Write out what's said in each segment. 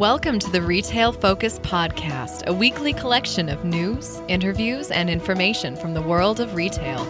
Welcome to the Retail Focus Podcast, a weekly collection of news, interviews, and information from the world of retail.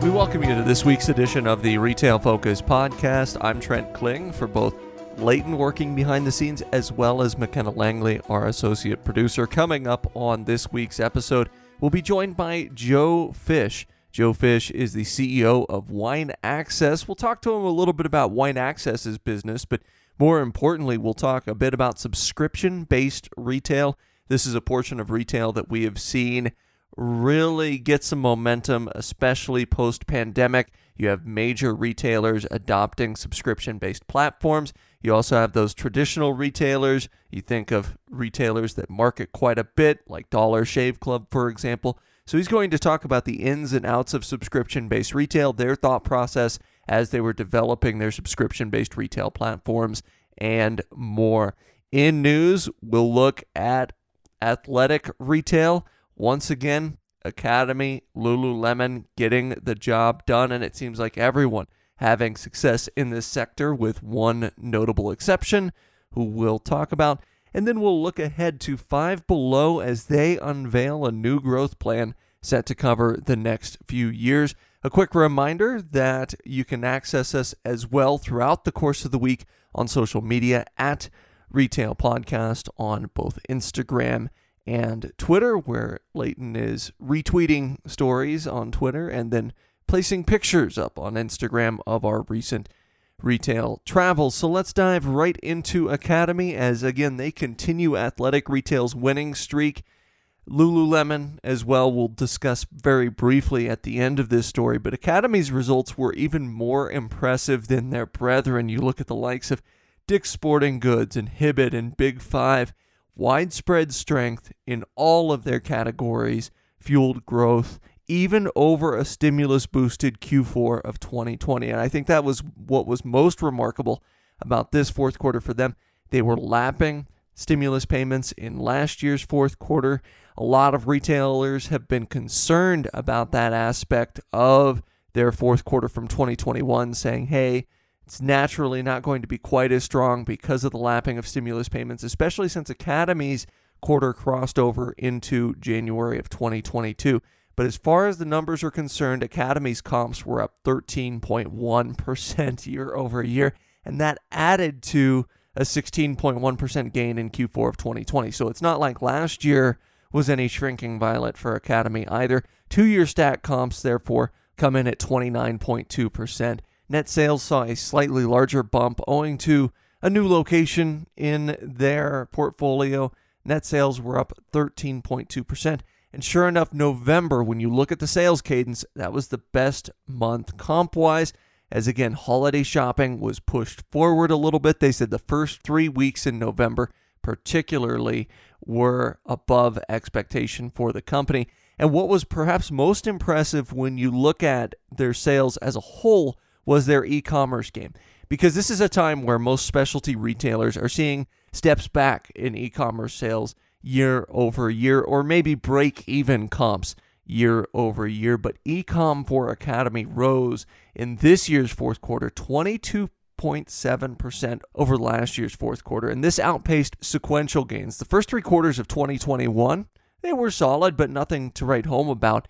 We welcome you to this week's edition of the Retail Focus Podcast. I'm Trent Kling for both Leighton working behind the scenes as well as McKenna Langley, our associate producer. Coming up on this week's episode, we'll be joined by Joe Fisch. Joe Fisch is the CEO of Wine Access. We'll talk to him a little bit about Wine Access's business, but more importantly, we'll talk a bit about subscription based retail. This is a portion of retail that we have seen really get some momentum, especially post pandemic. You have major retailers adopting subscription based platforms. You also have those traditional retailers. You think of retailers that market quite a bit, like Dollar Shave Club, for example. So he's going to talk about the ins and outs of subscription based retail, their thought process as they were developing their subscription based retail platforms, and more. In news, we'll look at athletic retail. Once again, Academy, Lululemon getting the job done, and it seems like everyone having success in this sector, with one notable exception, who we'll talk about. And then we'll look ahead to Five Below as they unveil a new growth plan set to cover the next few years. A quick reminder that you can access us as well throughout the course of the week on social media at Retail Podcast on both Instagram and Twitter, where Leighton is retweeting stories on Twitter and then placing pictures up on Instagram of our recent retail travel. So let's dive right into Academy as again they continue athletic retail's winning streak. Lululemon as well we'll discuss very briefly at the end of this story, but Academy's results were even more impressive than their brethren. You look at the likes of Dick's Sporting Goods and Hibbett and Big 5, widespread strength in all of their categories fueled growth even over a stimulus boosted Q4 of 2020. And I think that was what was most remarkable about this fourth quarter for them. They were lapping stimulus payments in last year's fourth quarter. A lot of retailers have been concerned about that aspect of their fourth quarter from 2021, saying, hey, it's naturally not going to be quite as strong because of the lapping of stimulus payments, especially since Academy's quarter crossed over into January of 2022. But as far as the numbers are concerned, Academy's comps were up 13.1% year over year, and that added to a 16.1% gain in Q4 of 2020. So it's not like last year was any shrinking violet for Academy either. Two year stack comps, therefore, come in at 29.2%. Net sales saw a slightly larger bump owing to a new location in their portfolio. Net sales were up 13.2%. And sure enough, November, when you look at the sales cadence, that was the best month comp wise. As again, holiday shopping was pushed forward a little bit. They said the first three weeks in November, particularly, were above expectation for the company. And what was perhaps most impressive when you look at their sales as a whole was their e commerce game. Because this is a time where most specialty retailers are seeing steps back in e commerce sales year over year, or maybe break even comps year over year. But ecom for Academy rose in this year's fourth quarter 22.7% over last year's fourth quarter, and this outpaced sequential gains. The first three quarters of 2021, they were solid, but nothing to write home about.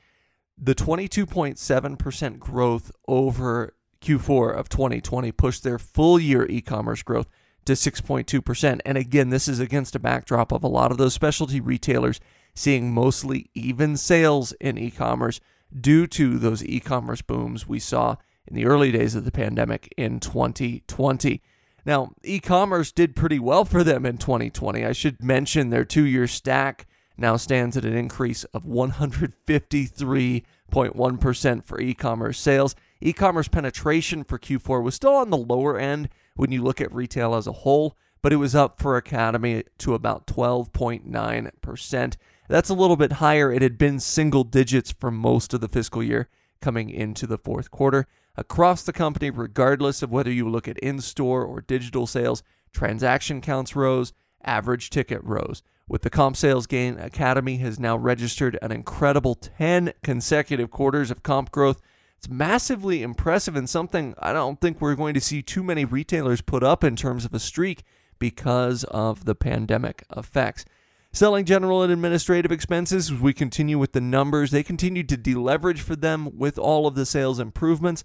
The 22.7% growth over Q4 of 2020 pushed their full year e commerce growth to 6.2%. And again, this is against a backdrop of a lot of those specialty retailers seeing mostly even sales in e commerce due to those e commerce booms we saw in the early days of the pandemic in 2020. Now, e commerce did pretty well for them in 2020. I should mention their two year stack now stands at an increase of 153.1% for e commerce sales. E commerce penetration for Q4 was still on the lower end when you look at retail as a whole, but it was up for Academy to about 12.9%. That's a little bit higher. It had been single digits for most of the fiscal year coming into the fourth quarter. Across the company, regardless of whether you look at in store or digital sales, transaction counts rose, average ticket rose. With the comp sales gain, Academy has now registered an incredible 10 consecutive quarters of comp growth It's massively impressive and something I don't think we're going to see too many retailers put up in terms of a streak because of the pandemic effects. Selling general and administrative expenses, we continue with the numbers. They continued to deleverage for them with all of the sales improvements.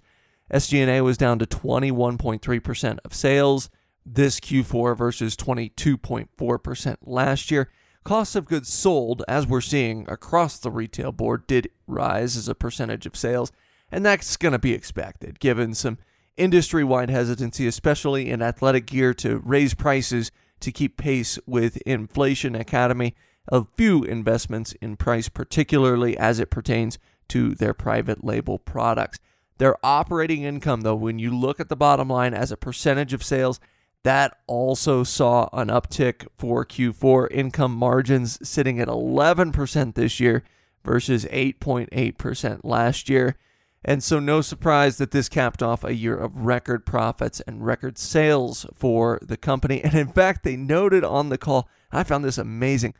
SG&A was down to 21.3% of sales this Q4 versus 22.4% last year. Cost of goods sold, as we're seeing across the retail board, did rise as a percentage of sales, and that's going to be expected given some industry wide hesitancy, especially in athletic gear, to raise prices to keep pace with inflation. Academy a few investments in price, particularly as it pertains to their private label products. Their operating income, though, when you look at the bottom line as a percentage of sales, that also saw an uptick for Q4. Income margins sitting at 11% this year versus 8.8% last year. And so, no surprise that this capped off a year of record profits and record sales for the company. And in fact, they noted on the call, I found this amazing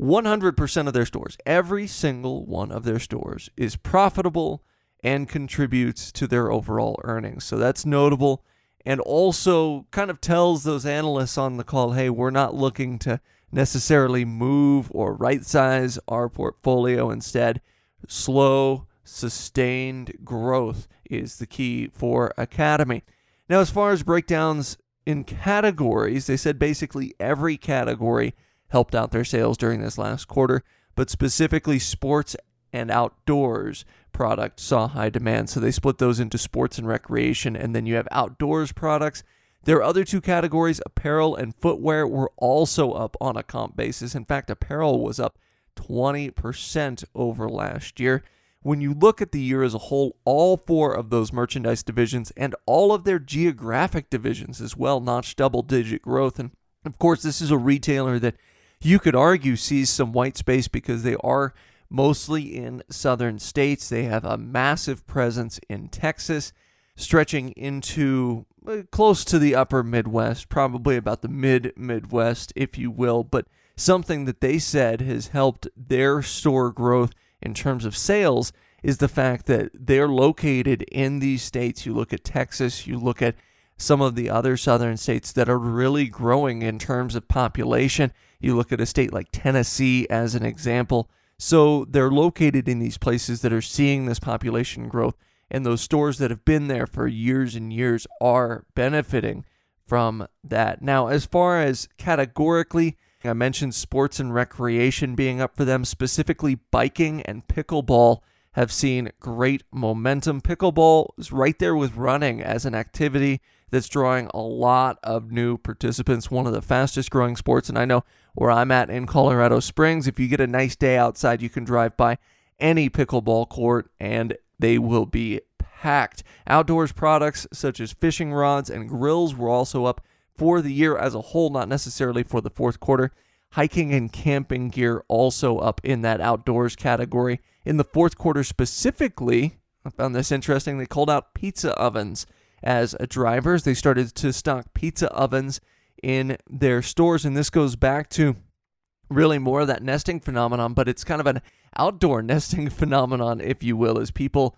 100% of their stores, every single one of their stores, is profitable and contributes to their overall earnings. So, that's notable and also kind of tells those analysts on the call hey, we're not looking to necessarily move or right size our portfolio. Instead, slow, sustained growth is the key for Academy. Now, as far as breakdowns in categories, they said basically every category helped out their sales during this last quarter, but specifically sports and outdoors product saw high demand. So they split those into sports and recreation, and then you have outdoors products. Their other two categories, apparel and footwear, were also up on a comp basis. In fact, apparel was up 20% over last year when you look at the year as a whole, all four of those merchandise divisions and all of their geographic divisions as well notched double digit growth. And of course, this is a retailer that you could argue sees some white space because they are mostly in southern states. They have a massive presence in Texas, stretching into uh, close to the upper Midwest, probably about the mid Midwest, if you will. But something that they said has helped their store growth in terms of sales is the fact that they're located in these states. You look at Texas, you look at some of the other southern states that are really growing in terms of population. You look at a state like Tennessee as an example. So they're located in these places that are seeing this population growth, and those stores that have been there for years and years are benefiting from that. Now, as far as categorically, I mentioned sports and recreation being up for them, specifically biking and pickleball have seen great momentum. Pickleball is right there with running as an activity that's drawing a lot of new participants, one of the fastest growing sports. And I know where I'm at in Colorado Springs, if you get a nice day outside, you can drive by any pickleball court and they will be packed. Outdoors products such as fishing rods and grills were also up for the year as a whole, not necessarily for the fourth quarter. Hiking and camping gear also up in that outdoors category. In the fourth quarter specifically, I found this interesting. They called out pizza ovens as drivers. They started to stock pizza ovens in their stores, and this goes back to really more of that nesting phenomenon, but it's kind of an outdoor nesting phenomenon, if you will, as people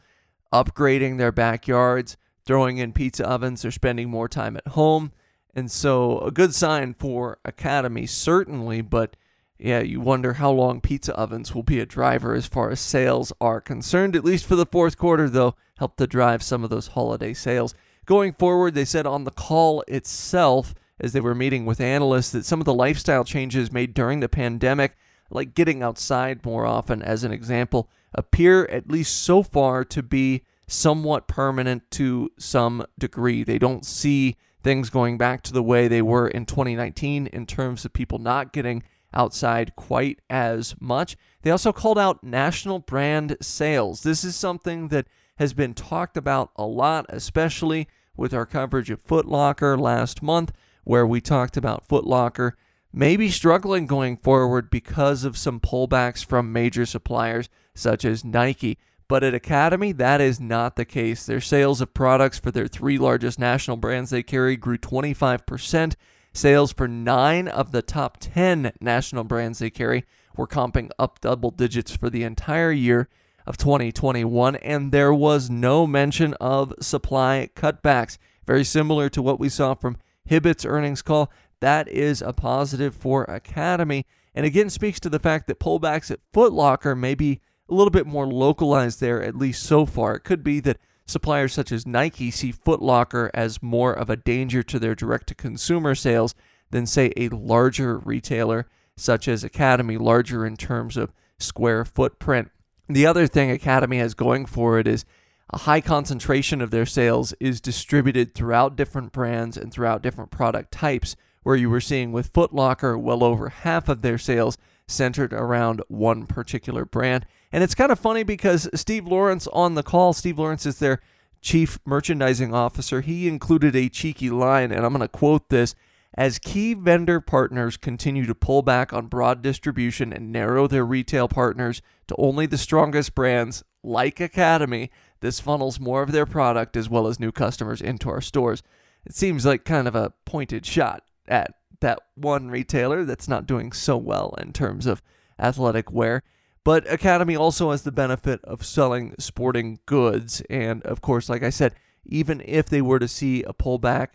upgrading their backyards, throwing in pizza ovens, they're spending more time at home. And so, a good sign for Academy, certainly, but yeah, you wonder how long pizza ovens will be a driver as far as sales are concerned, at least for the fourth quarter, though, help to drive some of those holiday sales. Going forward, they said on the call itself, as they were meeting with analysts, that some of the lifestyle changes made during the pandemic, like getting outside more often, as an example, appear, at least so far, to be somewhat permanent to some degree. They don't see things going back to the way they were in 2019 in terms of people not getting outside quite as much. They also called out national brand sales. This is something that has been talked about a lot, especially with our coverage of Foot Locker last month, where we talked about Foot Locker maybe struggling going forward because of some pullbacks from major suppliers such as Nike. But at Academy, that is not the case. Their sales of products for their three largest national brands they carry grew 25%. Sales for nine of the top 10 national brands they carry were comping up double digits for the entire year. of 2021, and there was no mention of supply cutbacks. Very similar to what we saw from Hibbett's earnings call. That is a positive for Academy, and again speaks to the fact that pullbacks at Foot Locker may be a little bit more localized there, at least so far. It could be that suppliers such as Nike see Foot Locker as more of a danger to their direct to consumer sales than, say, a larger retailer such as Academy, larger in terms of square footprint. The other thing Academy has going for it is a high concentration of their sales is distributed throughout different brands and throughout different product types, where you were seeing with Foot Locker well over half of their sales centered around one particular brand. And it's kind of funny because Steve Lawrence on the call, Steve Lawrence is their chief merchandising officer. He included a cheeky line, and I'm going to quote this. As key vendor partners continue to pull back on broad distribution and narrow their retail partners to only the strongest brands like Academy, this funnels more of their product as well as new customers into our stores. It seems like kind of a pointed shot at that one retailer that's not doing so well in terms of athletic wear. But Academy also has the benefit of selling sporting goods. And of course, like I said, even if they were to see a pullback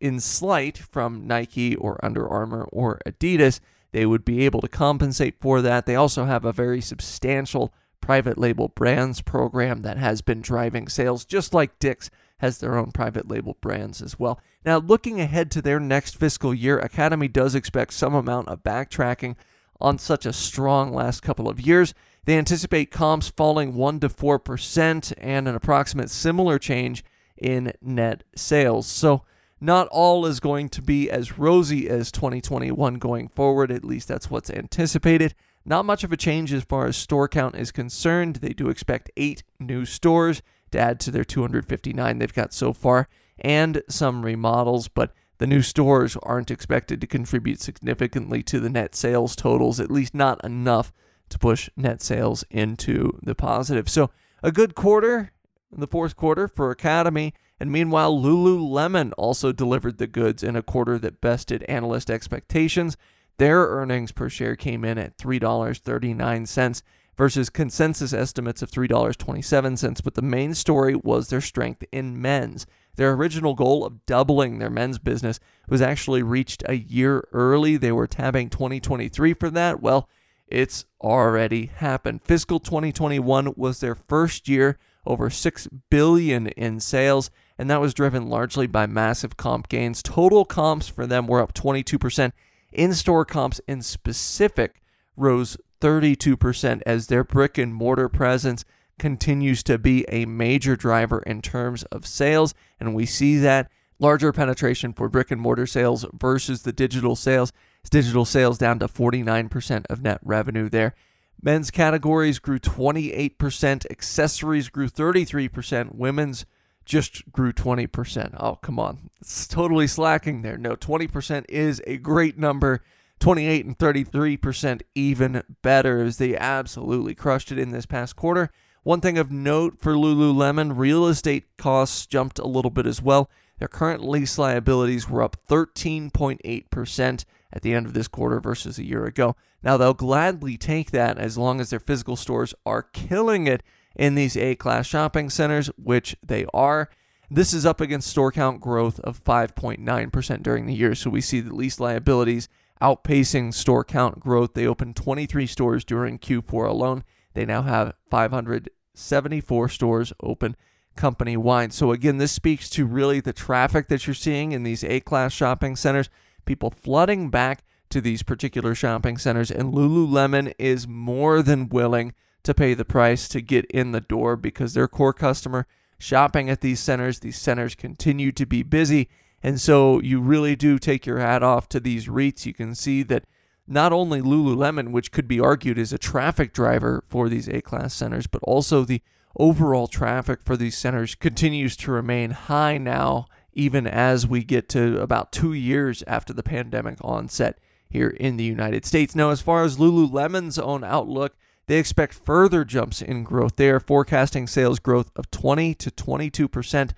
in slight from Nike or Under Armour or Adidas, they would be able to compensate for that. They also have a very substantial private label brands program that has been driving sales, just like Dick's has their own private label brands as well. Now, looking ahead to their next fiscal year, Academy does expect some amount of backtracking on such a strong last couple of years. They anticipate comps falling 1 to 4% and an approximate similar change in net sales. So, not all is going to be as rosy as 2021 going forward, at least that's what's anticipated. Not much of a change as far as store count is concerned. They do expect eight new stores to add to their 259 they've got so far, and some remodels, but the new stores aren't expected to contribute significantly to the net sales totals, at least not enough to push net sales into the positive. So, a good quarter in the fourth quarter for Academy. And meanwhile, Lululemon also delivered the goods in a quarter that bested analyst expectations. Their earnings per share came in at $3.39 versus consensus estimates of $3.27. But the main story was their strength in men's. Their original goal of doubling their men's business was actually reached a year early. They were tabbing 2023 for that. Well, it's already happened. Fiscal 2021 was their first year over 6 billion in sales and that was driven largely by massive comp gains. Total comps for them were up 22%. In-store comps in specific rose 32% as their brick and mortar presence continues to be a major driver in terms of sales and we see that larger penetration for brick and mortar sales versus the digital sales. Digital sales down to 49% of net revenue there. Men's categories grew 28%, accessories grew 33%, women's just grew 20%. Oh, come on. It's totally slacking there. No, 20% is a great number. 28 and 33% even better as they absolutely crushed it in this past quarter. One thing of note for Lululemon, real estate costs jumped a little bit as well. Their current lease liabilities were up 13.8% at the end of this quarter versus a year ago. Now, they'll gladly take that as long as their physical stores are killing it in these A class shopping centers, which they are. This is up against store count growth of 5.9% during the year. So we see the lease liabilities outpacing store count growth. They opened 23 stores during Q4 alone. They now have 574 stores open company wide. So again, this speaks to really the traffic that you're seeing in these A class shopping centers, people flooding back to these particular shopping centers, and Lululemon is more than willing to pay the price to get in the door because their core customer shopping at these centers, these centers continue to be busy. And so you really do take your hat off to these REITs. You can see that not only Lululemon, which could be argued is a traffic driver for these A class centers, but also the overall traffic for these centers continues to remain high now, even as we get to about two years after the pandemic onset here in the United States. Now, as far as Lululemon's own outlook, they expect further jumps in growth. They are forecasting sales growth of 20 to 22%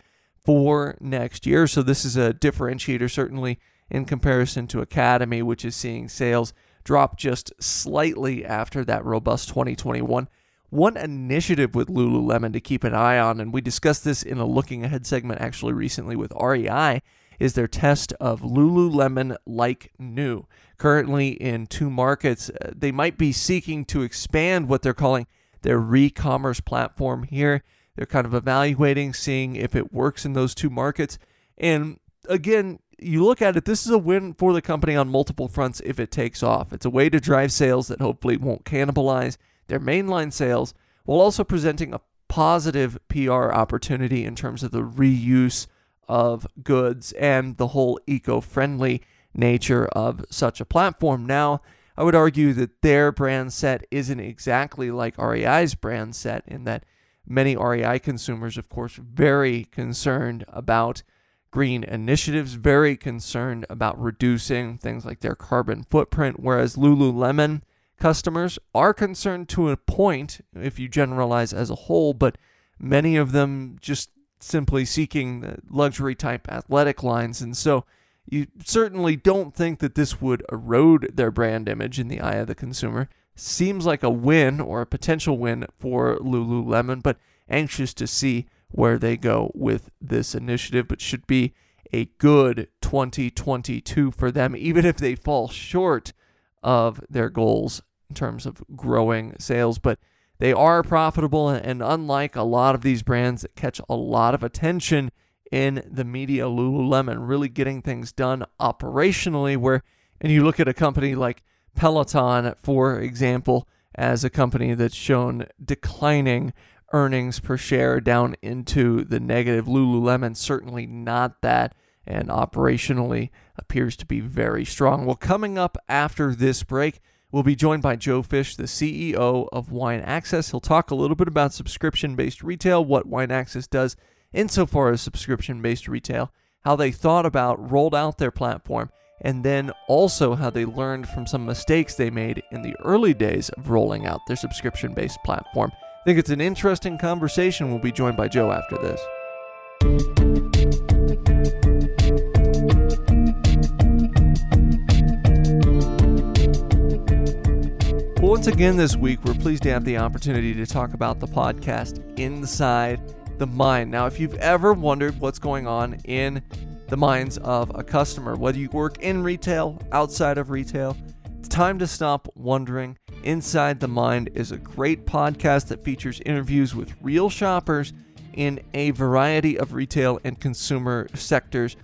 for next year. So, this is a differentiator, certainly, in comparison to Academy, which is seeing sales drop just slightly after that robust 2021. one initiative with Lululemon to keep an eye on, and we discussed this in a looking ahead segment actually recently with REI, is their test of Lululemon like new. Currently in two markets, uh, they might be seeking to expand what they're calling their re-commerce platform here. They're kind of evaluating, seeing if it works in those two markets. And again, you look at it, this is a win for the company on multiple fronts if it takes off. It's a way to drive sales that hopefully won't cannibalize their mainline sales while also presenting a positive PR opportunity in terms of the reuse of goods and the whole eco friendly nature of such a platform. Now, I would argue that their brand set isn't exactly like REI's brand set in that many REI consumers, of course, very concerned about green initiatives, very concerned about reducing things like their carbon footprint, whereas Lululemon customers are concerned to a point, if you generalize as a whole, but many of them just simply seeking luxury type athletic lines. And so you certainly don't think that this would erode their brand image in the eye of the consumer. Seems like a win or a potential win for Lululemon, but anxious to see where they go with this initiative, but should be a good 2022 for them, even if they fall short of their goals in terms of growing sales. But they are profitable, and unlike a lot of these brands that catch a lot of attention in the media, Lululemon really getting things done operationally. Where, and you look at a company like Peloton, for example, as a company that's shown declining earnings per share down into the negative. Lululemon certainly not that, and operationally appears to be very strong. Well, coming up after this break, we'll be joined by Joe Fisch, the CEO of Wine Access. He'll talk a little bit about subscription based retail, what Wine Access does insofar as subscription based retail, how they thought about, rolled out their platform, and then also how they learned from some mistakes they made in the early days of rolling out their subscription based platform. I think it's an interesting conversation. We'll be joined by Joe after this. Well, once again this week, we're pleased to have the opportunity to talk about the podcast Inside the Mind. Now, if you've ever wondered what's going on in the minds of a customer, whether you work in retail, outside of retail, it's time to stop wondering Inside the Mind is a great podcast that features interviews with real shoppers in a variety of retail and consumer sectors,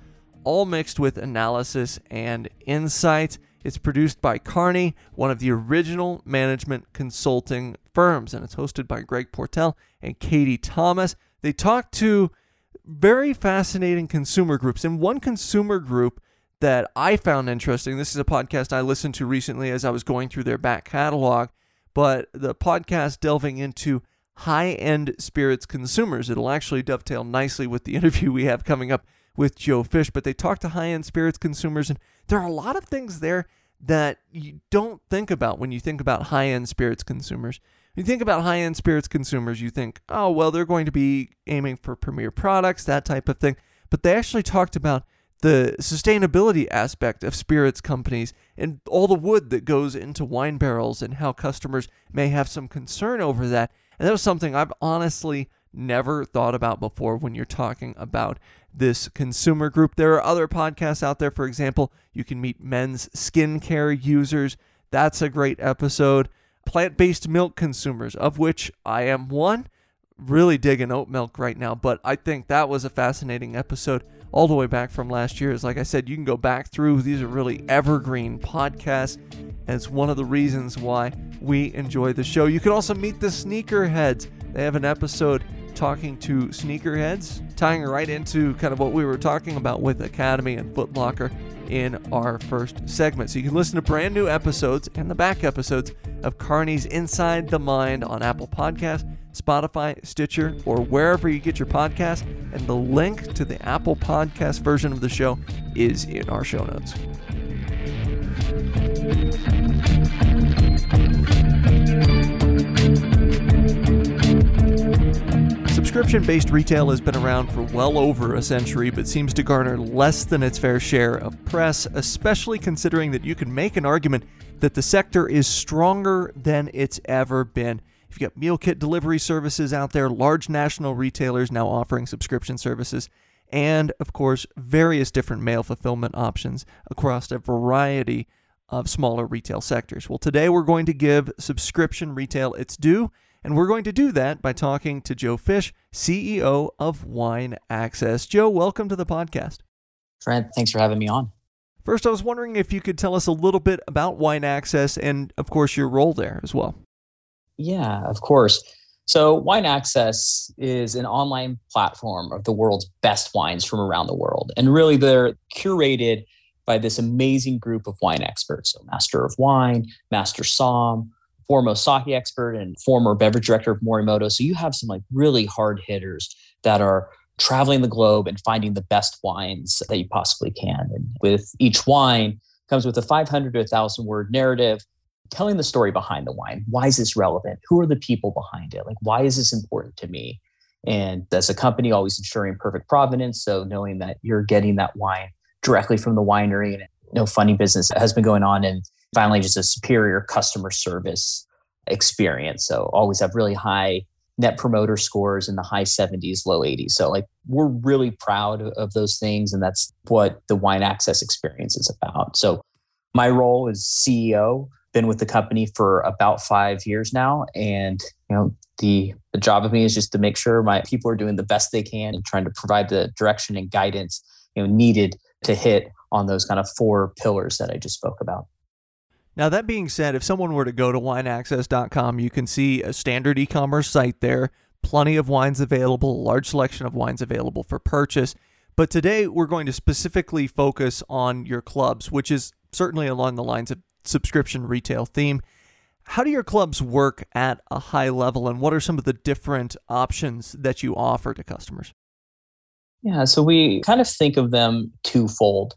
all mixed with analysis and insight. It's produced by Kearney, one of the original management consulting firms, and it's hosted by Greg Portell and Katie Thomas. They talk to very fascinating consumer groups, and one consumer group that I found interesting. This is a podcast I listened to recently as I was going through their back catalog, but the podcast delving into high end spirits consumers. It'll actually dovetail nicely with the interview we have coming up with Joe Fisch, but they talk to high end spirits consumers, and there are a lot of things there that you don't think about when you think about high end spirits consumers. You think about high end spirits consumers, you think, oh, well, they're going to be aiming for premier products, that type of thing. But they actually talked about the sustainability aspect of spirits companies and all the wood that goes into wine barrels and how customers may have some concern over that. And that was something I've honestly never thought about before when you're talking about this consumer group. There are other podcasts out there. For example, you can meet men's skincare users. That's a great episode. Plant based milk consumers, of which I am one. Really digging oat milk right now, but I think that was a fascinating episode all the way back from last year. Is like I said, you can go back through. These are really evergreen podcasts, and it's one of the reasons why we enjoy the show. You can also meet the sneakerheads. They have an episode talking to sneakerheads, tying right into kind of what we were talking about with Academy and Foot Locker in our first segment. So you can listen to brand new episodes and the back episodes of Kearney's Inside the Mind on Apple Podcast, Spotify, Stitcher, or wherever you get your podcast. And the link to the Apple Podcast version of the show is in our show notes. Subscription based retail has been around for well over a century, but seems to garner less than its fair share of press, especially considering that you can make an argument that the sector is stronger than it's ever been. If You've got meal kit delivery services out there, large national retailers now offering subscription services, and of course, various different mail fulfillment options across a variety of smaller retail sectors. Well, today we're going to give subscription retail its due, and we're going to do that by talking to Joe Fisch, CEO of Wine Access. Joe, welcome to the podcast. Trent, thanks for having me on. First, I was wondering if you could tell us a little bit about Wine Access and, of course, your role there as well. Yeah, of course. So, Wine Access is an online platform of the world's best wines from around the world. And really, they're curated by this amazing group of wine experts. So, Master of Wine, Master Som, foremost sake expert, and former beverage director of Morimoto. So, you have some like really hard hitters that are traveling the globe and finding the best wines that you possibly can. And with each wine comes with a 500 to 1000 word narrative telling the story behind the wine. Why is this relevant? Who are the people behind it? Like why is this important to me? And as a company always ensuring perfect provenance, so knowing that you're getting that wine directly from the winery and no funny business has been going on and finally just a superior customer service experience. So always have really high net promoter scores in the high 70s, low 80s. So, like, we're really proud of those things. And that's what the wine access experience is about. So, my role is CEO, been with the company for about five years now. And, you know, the, the job of me is just to make sure my people are doing the best they can and trying to provide the direction and guidance, you know, needed to hit on those kind of four pillars that I just spoke about. Now, that being said, if someone were to go to wineaccess.com, you can see a standard e commerce site there, plenty of wines available, a large selection of wines available for purchase. But today, we're going to specifically focus on your clubs, which is certainly along the lines of subscription retail theme. How do your clubs work at a high level, and what are some of the different options that you offer to customers? Yeah, so we kind of think of them twofold.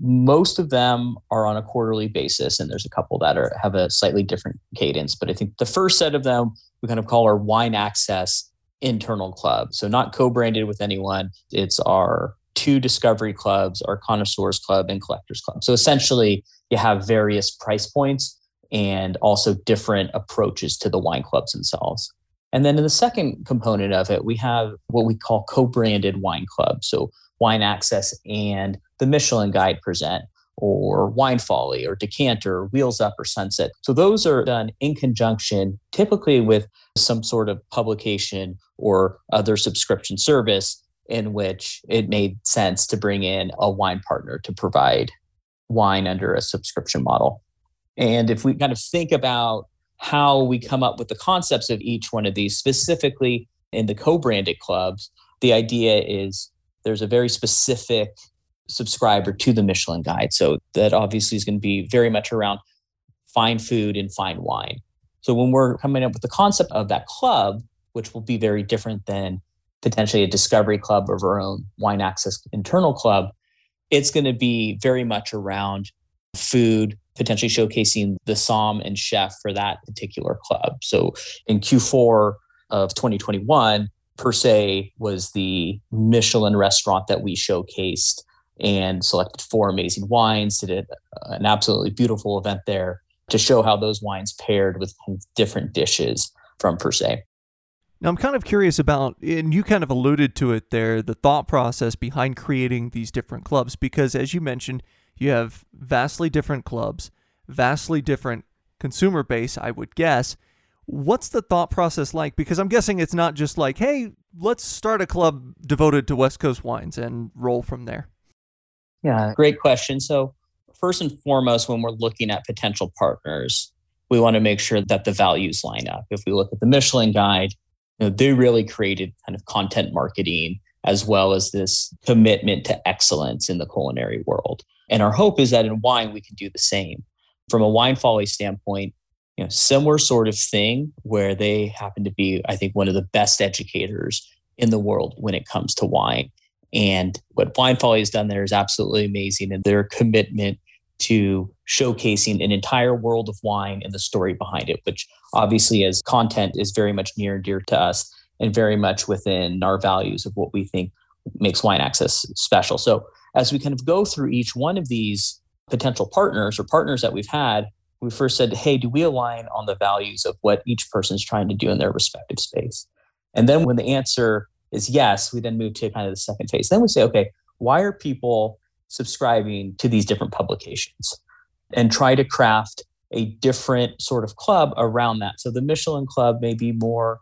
Most of them are on a quarterly basis, and there's a couple that are have a slightly different cadence. But I think the first set of them we kind of call our wine access internal club. So not co-branded with anyone. It's our two discovery clubs, our connoisseurs club and collectors club. So essentially, you have various price points and also different approaches to the wine clubs themselves. And then in the second component of it, we have what we call co-branded wine clubs. So wine access and the Michelin Guide present, or Wine Folly, or Decanter, Wheels Up, or Sunset. So those are done in conjunction, typically with some sort of publication or other subscription service in which it made sense to bring in a wine partner to provide wine under a subscription model. And if we kind of think about how we come up with the concepts of each one of these, specifically in the co branded clubs, the idea is there's a very specific subscriber to the Michelin Guide. So that obviously is going to be very much around fine food and fine wine. So when we're coming up with the concept of that club, which will be very different than potentially a discovery club or our own wine access internal club, it's going to be very much around food, potentially showcasing the som and chef for that particular club. So in Q4 of 2021, Per se was the Michelin restaurant that we showcased and selected four amazing wines, did uh, an absolutely beautiful event there to show how those wines paired with different dishes from Per se. Now, I'm kind of curious about, and you kind of alluded to it there, the thought process behind creating these different clubs, because as you mentioned, you have vastly different clubs, vastly different consumer base, I would guess. What's the thought process like? Because I'm guessing it's not just like, hey, let's start a club devoted to West Coast wines and roll from there. Yeah, great question. So, first and foremost, when we're looking at potential partners, we want to make sure that the values line up. If we look at the Michelin Guide, you know, they really created kind of content marketing as well as this commitment to excellence in the culinary world. And our hope is that in wine, we can do the same. From a wine folly standpoint, you know, similar sort of thing where they happen to be, I think, one of the best educators in the world when it comes to wine. And what Wine Folly has done there is absolutely amazing. And their commitment to showcasing an entire world of wine and the story behind it, which obviously as content is very much near and dear to us and very much within our values of what we think makes wine access special. So as we kind of go through each one of these potential partners or partners that we've had, we first said, hey, do we align on the values of what each person is trying to do in their respective space? And then when the answer is yes, we then move to kind of the second phase. Then we say, okay, why are people subscribing to these different publications? And try to craft a different sort of club around that. So the Michelin Club may be more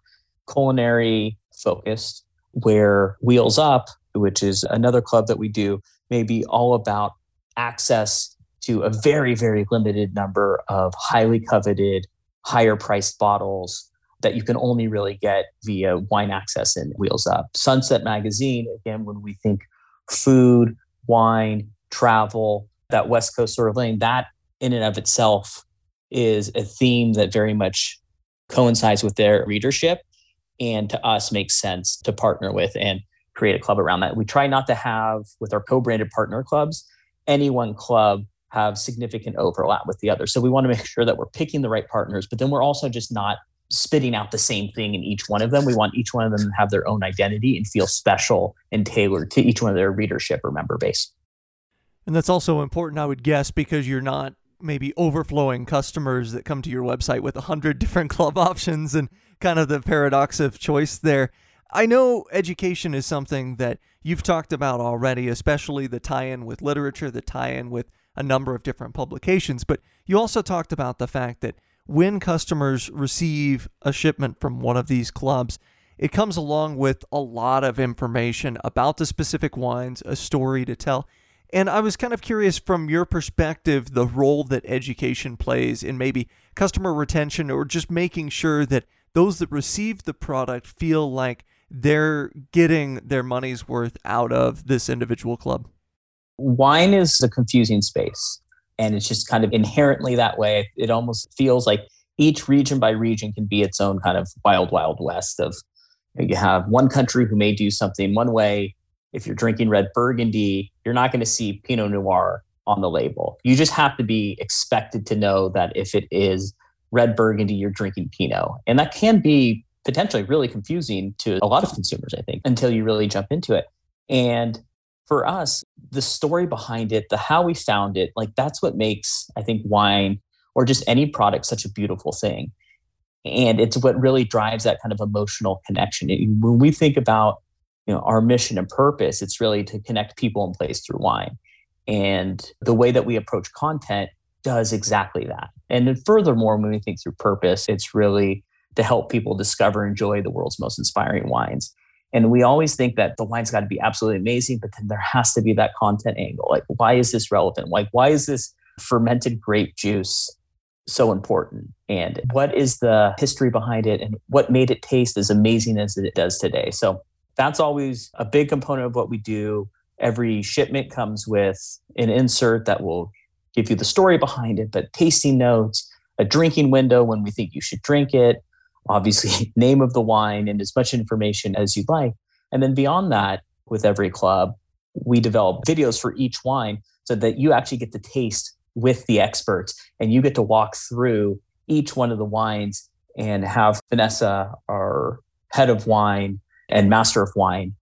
culinary focused, where Wheels Up, which is another club that we do, may be all about access to a very, very limited number of highly coveted, higher priced bottles that you can only really get via wine access and Wheels Up. Sunset Magazine, again, when we think food, wine, travel, that West Coast sort of lane, that in and of itself is a theme that very much coincides with their readership and to us makes sense to partner with and create a club around that. We try not to have with our co-branded partner clubs any one club have significant overlap with the other. So we want to make sure that we're picking the right partners, but then we're also just not spitting out the same thing in each one of them. We want each one of them to have their own identity and feel special and tailored to each one of their readership or member base. And that's also important, I would guess, because you're not maybe overflowing customers that come to your website with a hundred different club options and kind of the paradox of choice there. I know education is something that you've talked about already, especially the tie in with literature, the tie in with a number of different publications. But you also talked about the fact that when customers receive a shipment from one of these clubs, it comes along with a lot of information about the specific wines, a story to tell. And I was kind of curious from your perspective the role that education plays in maybe customer retention or just making sure that those that receive the product feel like they're getting their money's worth out of this individual club wine is a confusing space and it's just kind of inherently that way. It almost feels like each region by region can be its own kind of wild, wild west of you have one country who may do something one way. If you're drinking red burgundy, you're not going to see Pinot Noir on the label. You just have to be expected to know that if it is red burgundy, you're drinking Pinot. And that can be potentially really confusing to a lot of consumers, I think, until you really jump into it. And for us, the story behind it, the how we found it, like that's what makes, I think, wine or just any product such a beautiful thing. And it's what really drives that kind of emotional connection. When we think about you know our mission and purpose, it's really to connect people and place through wine. And the way that we approach content does exactly that. And then furthermore, when we think through purpose, it's really to help people discover and enjoy the world's most inspiring wines. And we always think that the wine's got to be absolutely amazing, but then there has to be that content angle. Like, why is this relevant? Like, why is this fermented grape juice so important? And what is the history behind it? And what made it taste as amazing as it does today? So that's always a big component of what we do. Every shipment comes with an insert that will give you the story behind it, but tasting notes, a drinking window when we think you should drink it, obviously name of the wine and as much information as you'd like. And then beyond that, with every club, we develop videos for each wine so that you actually get to taste with the experts and you get to walk through each one of the wines and have Vanessa, our head of wine and master of wine,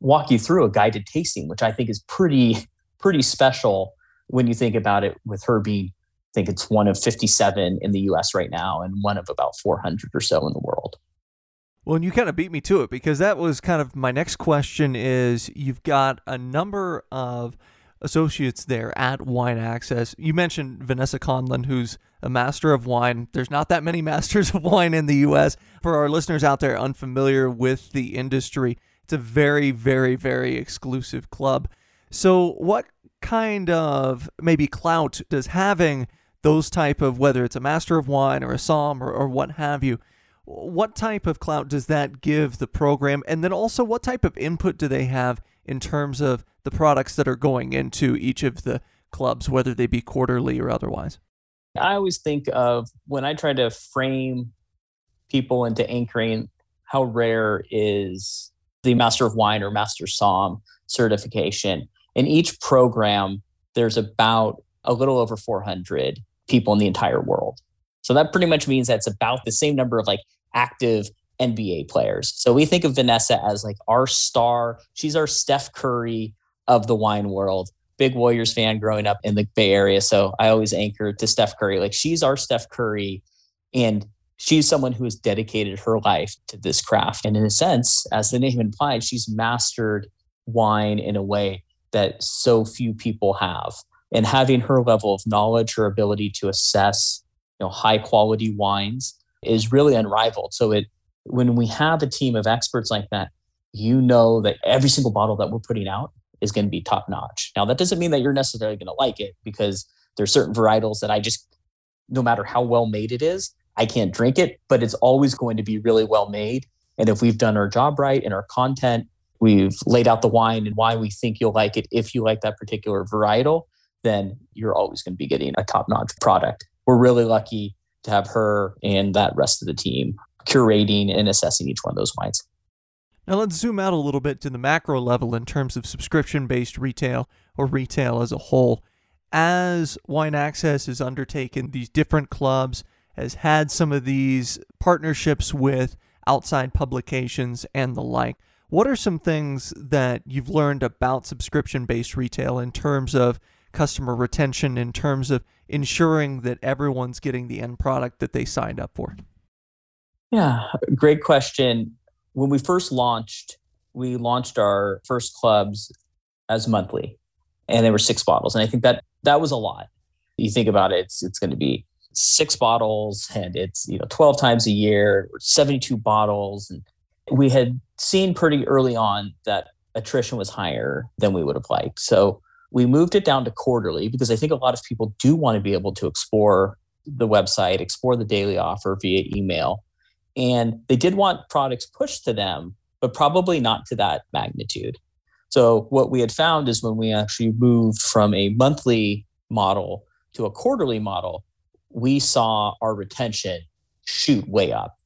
walk you through a guided tasting, which I think is pretty, pretty special when you think about it with her being think it's one of 57 in the US right now and one of about 400 or so in the world. Well, and you kind of beat me to it because that was kind of my next question is you've got a number of associates there at Wine Access. You mentioned Vanessa Conlin, who's a master of wine. There's not that many masters of wine in the US. For our listeners out there unfamiliar with the industry, it's a very, very, very exclusive club. So, what kind of maybe clout does having those type of whether it's a master of wine or a somm or, or what have you what type of clout does that give the program? And then also what type of input do they have in terms of the products that are going into each of the clubs whether they be quarterly or otherwise? I always think of when i try to frame people into anchoring how rare is the master of wine or master somm certification? In each program there's about a little over 400 people in the entire world. So that pretty much means that's about the same number of like active NBA players. So we think of Vanessa as like our star. She's our Steph Curry of the wine world. big Warriors fan growing up in the Bay Area. So I always anchor to Steph Curry. Like she's our Steph Curry. And she's someone who has dedicated her life to this craft. And in a sense, as the name implies, she's mastered wine in a way that so few people have. And having her level of knowledge, her ability to assess, you know, high quality wines is really unrivaled. So it when we have a team of experts like that, you know that every single bottle that we're putting out is going to be top notch. Now that doesn't mean that you're necessarily going to like it because there's certain varietals that I just no matter how well made it is, I can't drink it, but it's always going to be really well made. And if we've done our job right in our content, we've laid out the wine and why we think you'll like it if you like that particular varietal, then you're always going to be getting a top notch product. We're really lucky to have her and that rest of the team curating and assessing each one of those wines. Now let's zoom out a little bit to the macro level in terms of subscription based retail or retail as a whole. As Wine Access has undertaken these different clubs, has had some of these partnerships with outside publications and the like. What are some things that you've learned about subscription based retail in terms of customer retention, in terms of ensuring that everyone's getting the end product that they signed up for? Yeah, great question. When we first launched, we launched our first clubs as monthly, and they were six bottles. And I think that that was a lot. You think about it, it's, it's going to be six bottles and it's you know 12 times a year 72 bottles and we had seen pretty early on that attrition was higher than we would have liked so we moved it down to quarterly because i think a lot of people do want to be able to explore the website explore the daily offer via email and they did want products pushed to them but probably not to that magnitude so what we had found is when we actually moved from a monthly model to a quarterly model we saw our retention shoot way up.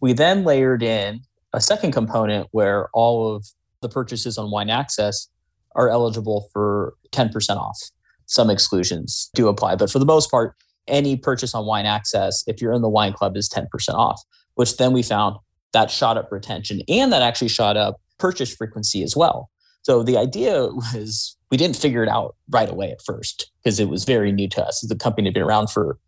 We then layered in a second component where all of the purchases on Wine Access are eligible for 10% off. Some exclusions do apply, but for the most part, any purchase on Wine Access, if you're in the wine club, is 10% off, which then we found that shot up retention and that actually shot up purchase frequency as well. So the idea was we didn't figure it out right away at first because it was very new to us. The company had been around for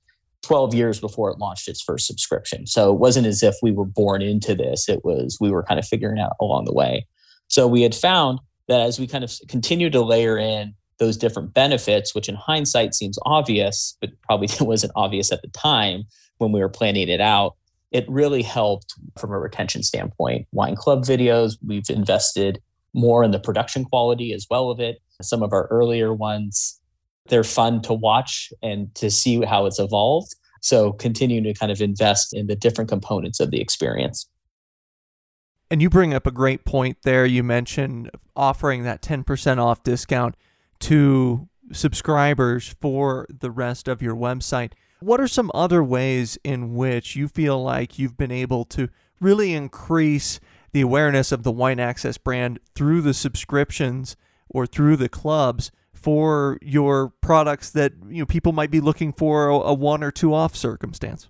12 years before it launched its first subscription. So it wasn't as if we were born into this. It was we were kind of figuring out along the way. So we had found that as we kind of continue to layer in those different benefits, which in hindsight seems obvious, but probably wasn't obvious at the time when we were planning it out, it really helped from a retention standpoint. Wine Club videos, we've invested more in the production quality as well of it. Some of our earlier ones they're fun to watch and to see how it's evolved. So continue to kind of invest in the different components of the experience. And you bring up a great point there. You mentioned offering that 10% off discount to subscribers for the rest of your website. What are some other ways in which you feel like you've been able to really increase the awareness of the Wine Access brand through the subscriptions or through the clubs for your products that you know people might be looking for a, one or two off circumstance?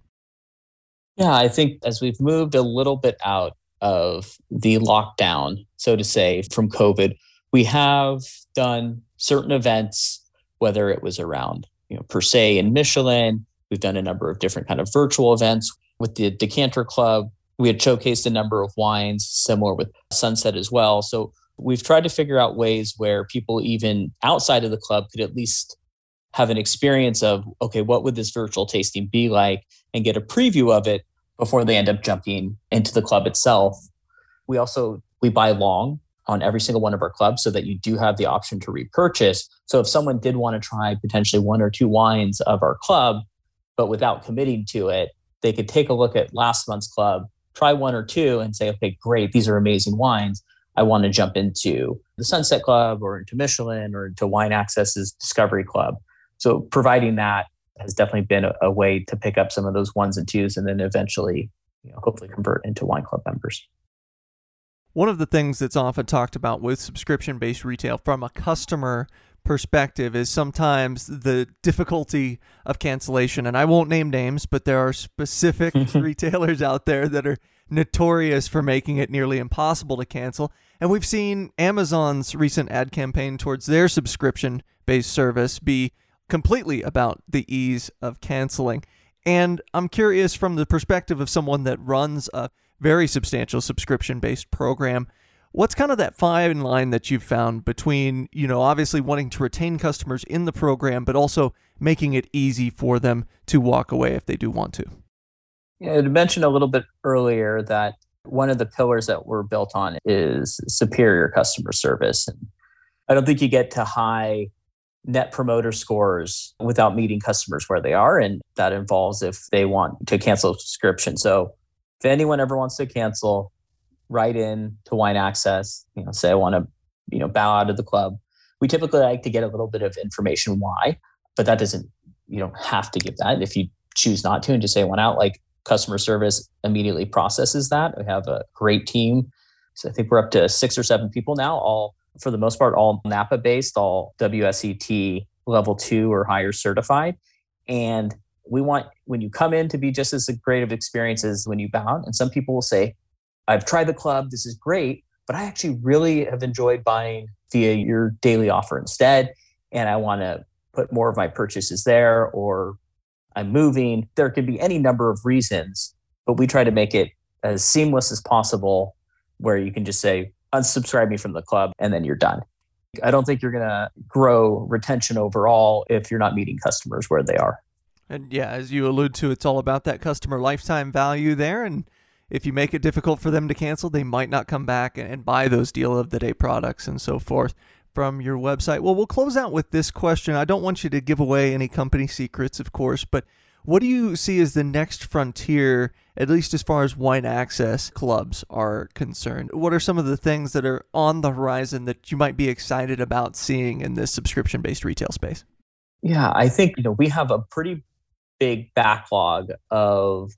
Yeah, I think as we've moved a little bit out of the lockdown, so to say, from COVID, we have done certain events, whether it was around, you know, per se in Michelin, we've done a number of different kind of virtual events with the Decanter Club. We had showcased a number of wines, similar with Sunset as well. So we've tried to figure out ways where people even outside of the club could at least have an experience of okay what would this virtual tasting be like and get a preview of it before they end up jumping into the club itself. We also we buy long on every single one of our clubs so that you do have the option to repurchase. So if someone did want to try potentially one or two wines of our club but without committing to it they could take a look at last month's club try one or two and say okay great these are amazing wines. I want to jump into the Sunset Club or into Michelin or into Wine Access's Discovery Club. So providing that has definitely been a, a, way to pick up some of those ones and twos and then eventually, you know, hopefully convert into wine club members. One of the things that's often talked about with subscription based retail from a customer perspective is sometimes the difficulty of cancellation. And I won't name names, but there are specific retailers out there that are notorious for making it nearly impossible to cancel. And we've seen Amazon's recent ad campaign towards their subscription based service be completely about the ease of canceling. And I'm curious from the perspective of someone that runs a very substantial subscription based program. What's kind of that fine line that you've found between, you know, obviously wanting to retain customers in the program, but also making it easy for them to walk away if they do want to? Yeah, I mentioned a little bit earlier that one of the pillars that we're built on is superior customer service. And I don't think you get to high net promoter scores without meeting customers where they are. And that involves if they want to cancel a subscription. So if anyone ever wants to cancel, write in to Wine Access, you know, say I want to, you know, bow out of the club. We typically like to get a little bit of information why, but that doesn't, you don't have to give that. If you choose not to and just say one out, like customer service immediately processes that. We have a great team. So I think we're up to six or seven people now, all for the most part, all NAPA based, all WSET level two or higher certified. And we want when you come in to be just as great of experience as when you bound. And some people will say, I've tried the club, this is great, but I actually really have enjoyed buying via your daily offer instead. And I want to put more of my purchases there, or I'm moving. There could be any number of reasons, but we try to make it as seamless as possible where you can just say, unsubscribe me from the club, and then you're done. I don't think you're going to grow retention overall if you're not meeting customers where they are. And yeah, as you allude to, it's all about that customer lifetime value there. And if you make it difficult for them to cancel, they might not come back and buy those deal of the day products and so forth from your website. Well, we'll close out with this question. I don't want you to give away any company secrets, of course, but what do you see as the next frontier, at least as far as wine access clubs are concerned? What are some of the things that are on the horizon that you might be excited about seeing in this subscription based retail space? Yeah, I think you know we have a pretty big backlog of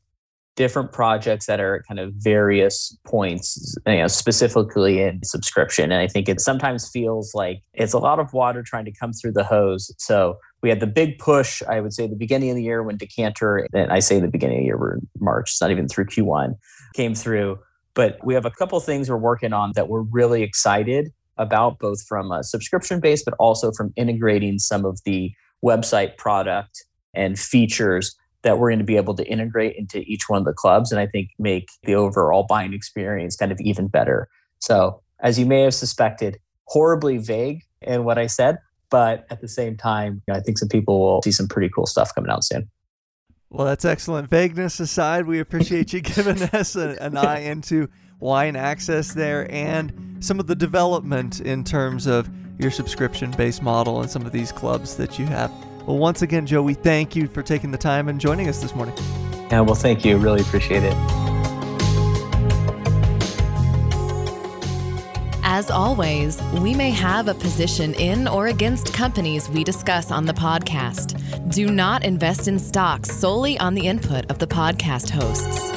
different projects that are kind of various points, you know, specifically in subscription. And I think it sometimes feels like it's a lot of water trying to come through the hose. So we had the big push, I would say, the beginning of the year when Decanter, and I say the beginning of the year, we're in March, it's not even through Q1, came through. But we have a couple things we're working on that we're really excited about, both from a subscription base, but also from integrating some of the website product and features that we're going to be able to integrate into each one of the clubs and I think make the overall buying experience kind of even better. So, as you may have suspected, horribly vague in what I said, but at the same time, I think some people will see some pretty cool stuff coming out soon. Well, that's excellent. Vagueness aside, we appreciate you giving us a, an eye into wine access there and some of the development in terms of your subscription based model and some of these clubs that you have. Well, once again, Joe, we thank you for taking the time and joining us this morning. Yeah, well, thank you. Really appreciate it. As always, we may have a position in or against companies we discuss on the podcast. Do not invest in stocks solely on the input of the podcast hosts.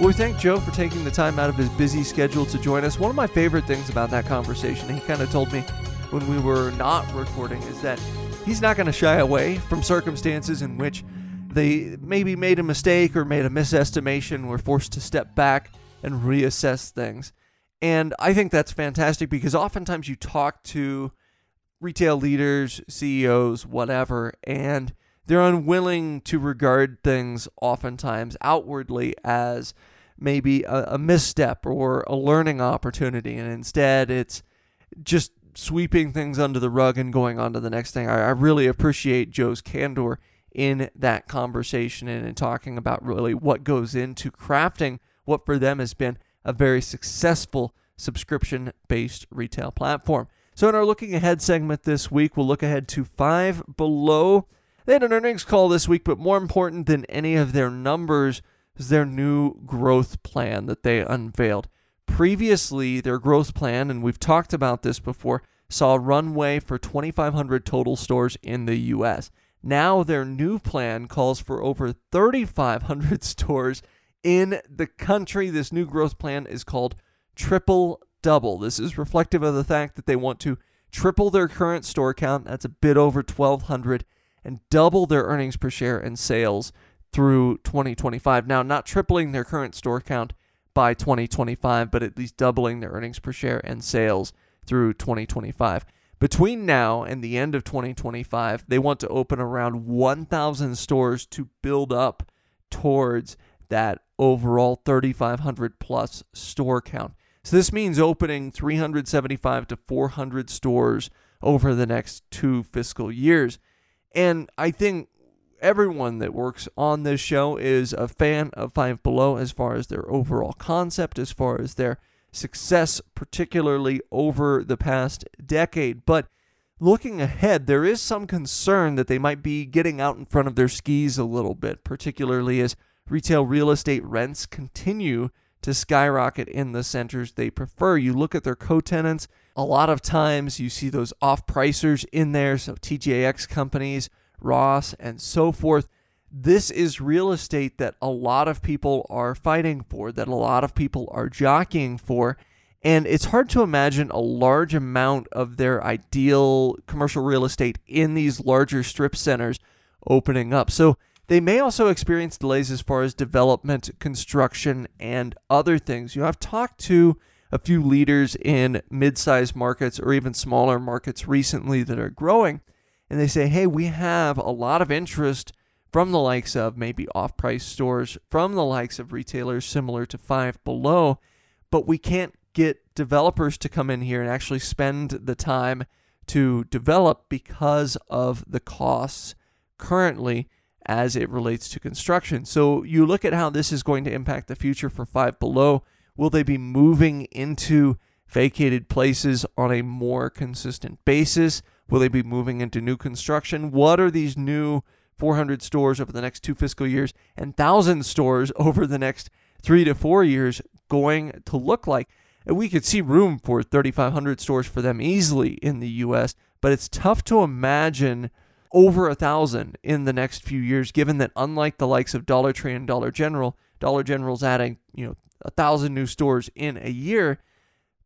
Well, we thank Joe for taking the time out of his busy schedule to join us. One of my favorite things about that conversation, he kind of told me when we were not recording, is that he's not going to shy away from circumstances in which they maybe made a mistake or made a misestimation, were forced to step back and reassess things. And I think that's fantastic because oftentimes you talk to retail leaders, CEOs, whatever, and they're unwilling to regard things oftentimes outwardly as maybe a, a, misstep or a learning opportunity. And instead, it's just sweeping things under the rug and going on to the next thing. I, I really appreciate Joe's candor in that conversation and in talking about really what goes into crafting what for them has been a very successful subscription based retail platform. So, in our looking ahead segment this week, we'll look ahead to Five Below they had an earnings call this week, but more important than any of their numbers is their new growth plan that they unveiled. Previously, their growth plan, and we've talked about this before, saw a runway for 2,500 total stores in the U.S. Now, their new plan calls for over 3,500 stores in the country. This new growth plan is called Triple Double. This is reflective of the fact that they want to triple their current store count. That's a bit over 1,200 and double their earnings per share and sales through 2025. Now, not tripling their current store count by 2025, but at least doubling their earnings per share and sales through 2025. Between now and the end of 2025, they want to open around 1,000 stores to build up towards that overall 3,500 plus store count. So this means opening 375 to 400 stores over the next two fiscal years. And I think everyone that works on this show is a fan of Five Below as far as their overall concept, as far as their success, particularly over the past decade. But looking ahead, there is some concern that they might be getting out in front of their skis a little bit, particularly as retail real estate rents continue to skyrocket in the centers they prefer. You look at their co tenants, a lot of times you see those off pricers in there, so TJX companies, Ross, and so forth this is real estate that a lot of people are fighting for, that a lot of people are jockeying for. And it's hard to imagine a large amount of their ideal commercial real estate in these larger strip centers opening up. So they may also experience delays as far as development, construction, and other things. You know, I've talked to a few leaders in mid sized markets or even smaller markets recently that are growing, and they say, hey, we have a lot of interest from the likes of maybe off price stores, from the likes of retailers similar to Five Below, but we can't get developers to come in here and actually spend the time to develop because of the costs currently as it relates to construction. So you look at how this is going to impact the future for Five Below. Will they be moving into vacated places on a more consistent basis? Will they be moving into new construction? What are these new 400 stores over the next two fiscal years and 1,000 stores over the next three to four years going to look like. And we could see room for 3,500 stores for them easily in the U.S., but it's tough to imagine over a thousand in the next few years, given that unlike the likes of Dollar Tree and Dollar General, Dollar General's adding, you know, a thousand new stores in a year.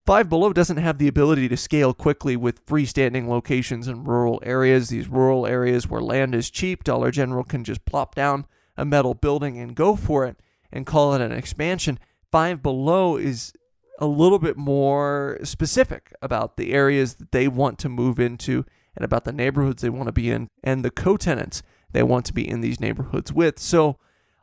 Five Below doesn't have the ability to scale quickly with freestanding locations in rural areas. These rural areas where land is cheap, Dollar General can just plop down a metal building and go for it and call it an expansion. Five Below is a little bit more specific about the areas that they want to move into and about the neighborhoods they want to be in and the co tenants they want to be in these neighborhoods with. So,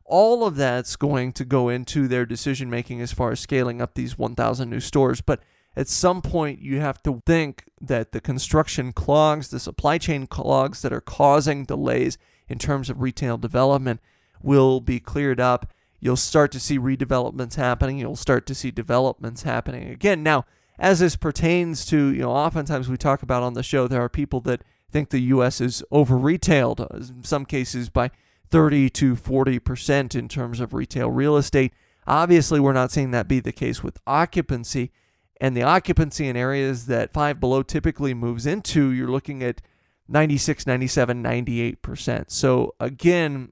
all of that's going to go into their decision making as far as scaling up these 1,000 new stores. But at some point, you have to think that the construction clogs, the supply chain clogs that are causing delays in terms of retail development will be cleared up. You'll start to see redevelopments happening. You'll start to see developments happening again. Now, as this pertains to, you know, oftentimes we talk about on the show, there are people that think the U.S. is over retailed, uh, in some cases by 30 to 40% in terms of retail real estate. Obviously, we're not seeing that be the case with occupancy. And the occupancy in areas that Five Below typically moves into, you're looking at 96, 97, 98%. So, again,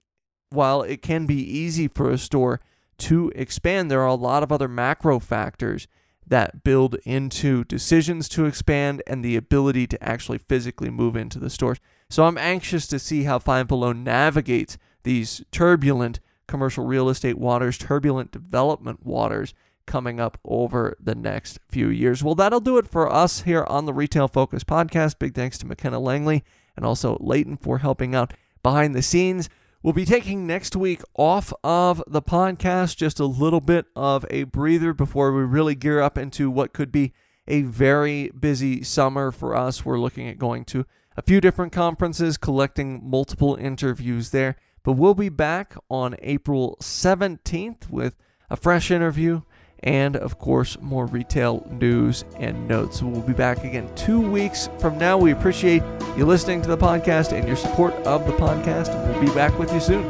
while it can be easy for a store to expand, there are a lot of other macro factors that build into decisions to expand and the ability to actually physically move into the stores. So I'm anxious to see how Five Below navigates these turbulent commercial real estate waters, turbulent development waters coming up over the next few years. Well, that'll do it for us here on the Retail Focus podcast. Big thanks to McKenna Langley and also Leighton for helping out behind the scenes. We'll be taking next week off of the podcast, just a little bit of a breather before we really gear up into what could be a very busy summer for us. We're looking at going to a few different conferences, collecting multiple interviews there. But we'll be back on April 17th with a fresh interview and, of course, more retail news and notes. We'll be back again two weeks from now. We appreciate you listening to the podcast and your support of the podcast. We'll be back with you soon.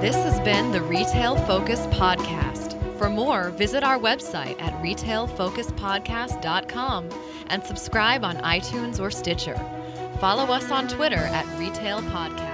This has been the Retail Focus Podcast. For more, visit our website at retailfocuspodcast.com and subscribe on iTunes or Stitcher. Follow us on Twitter at Retail Podcast.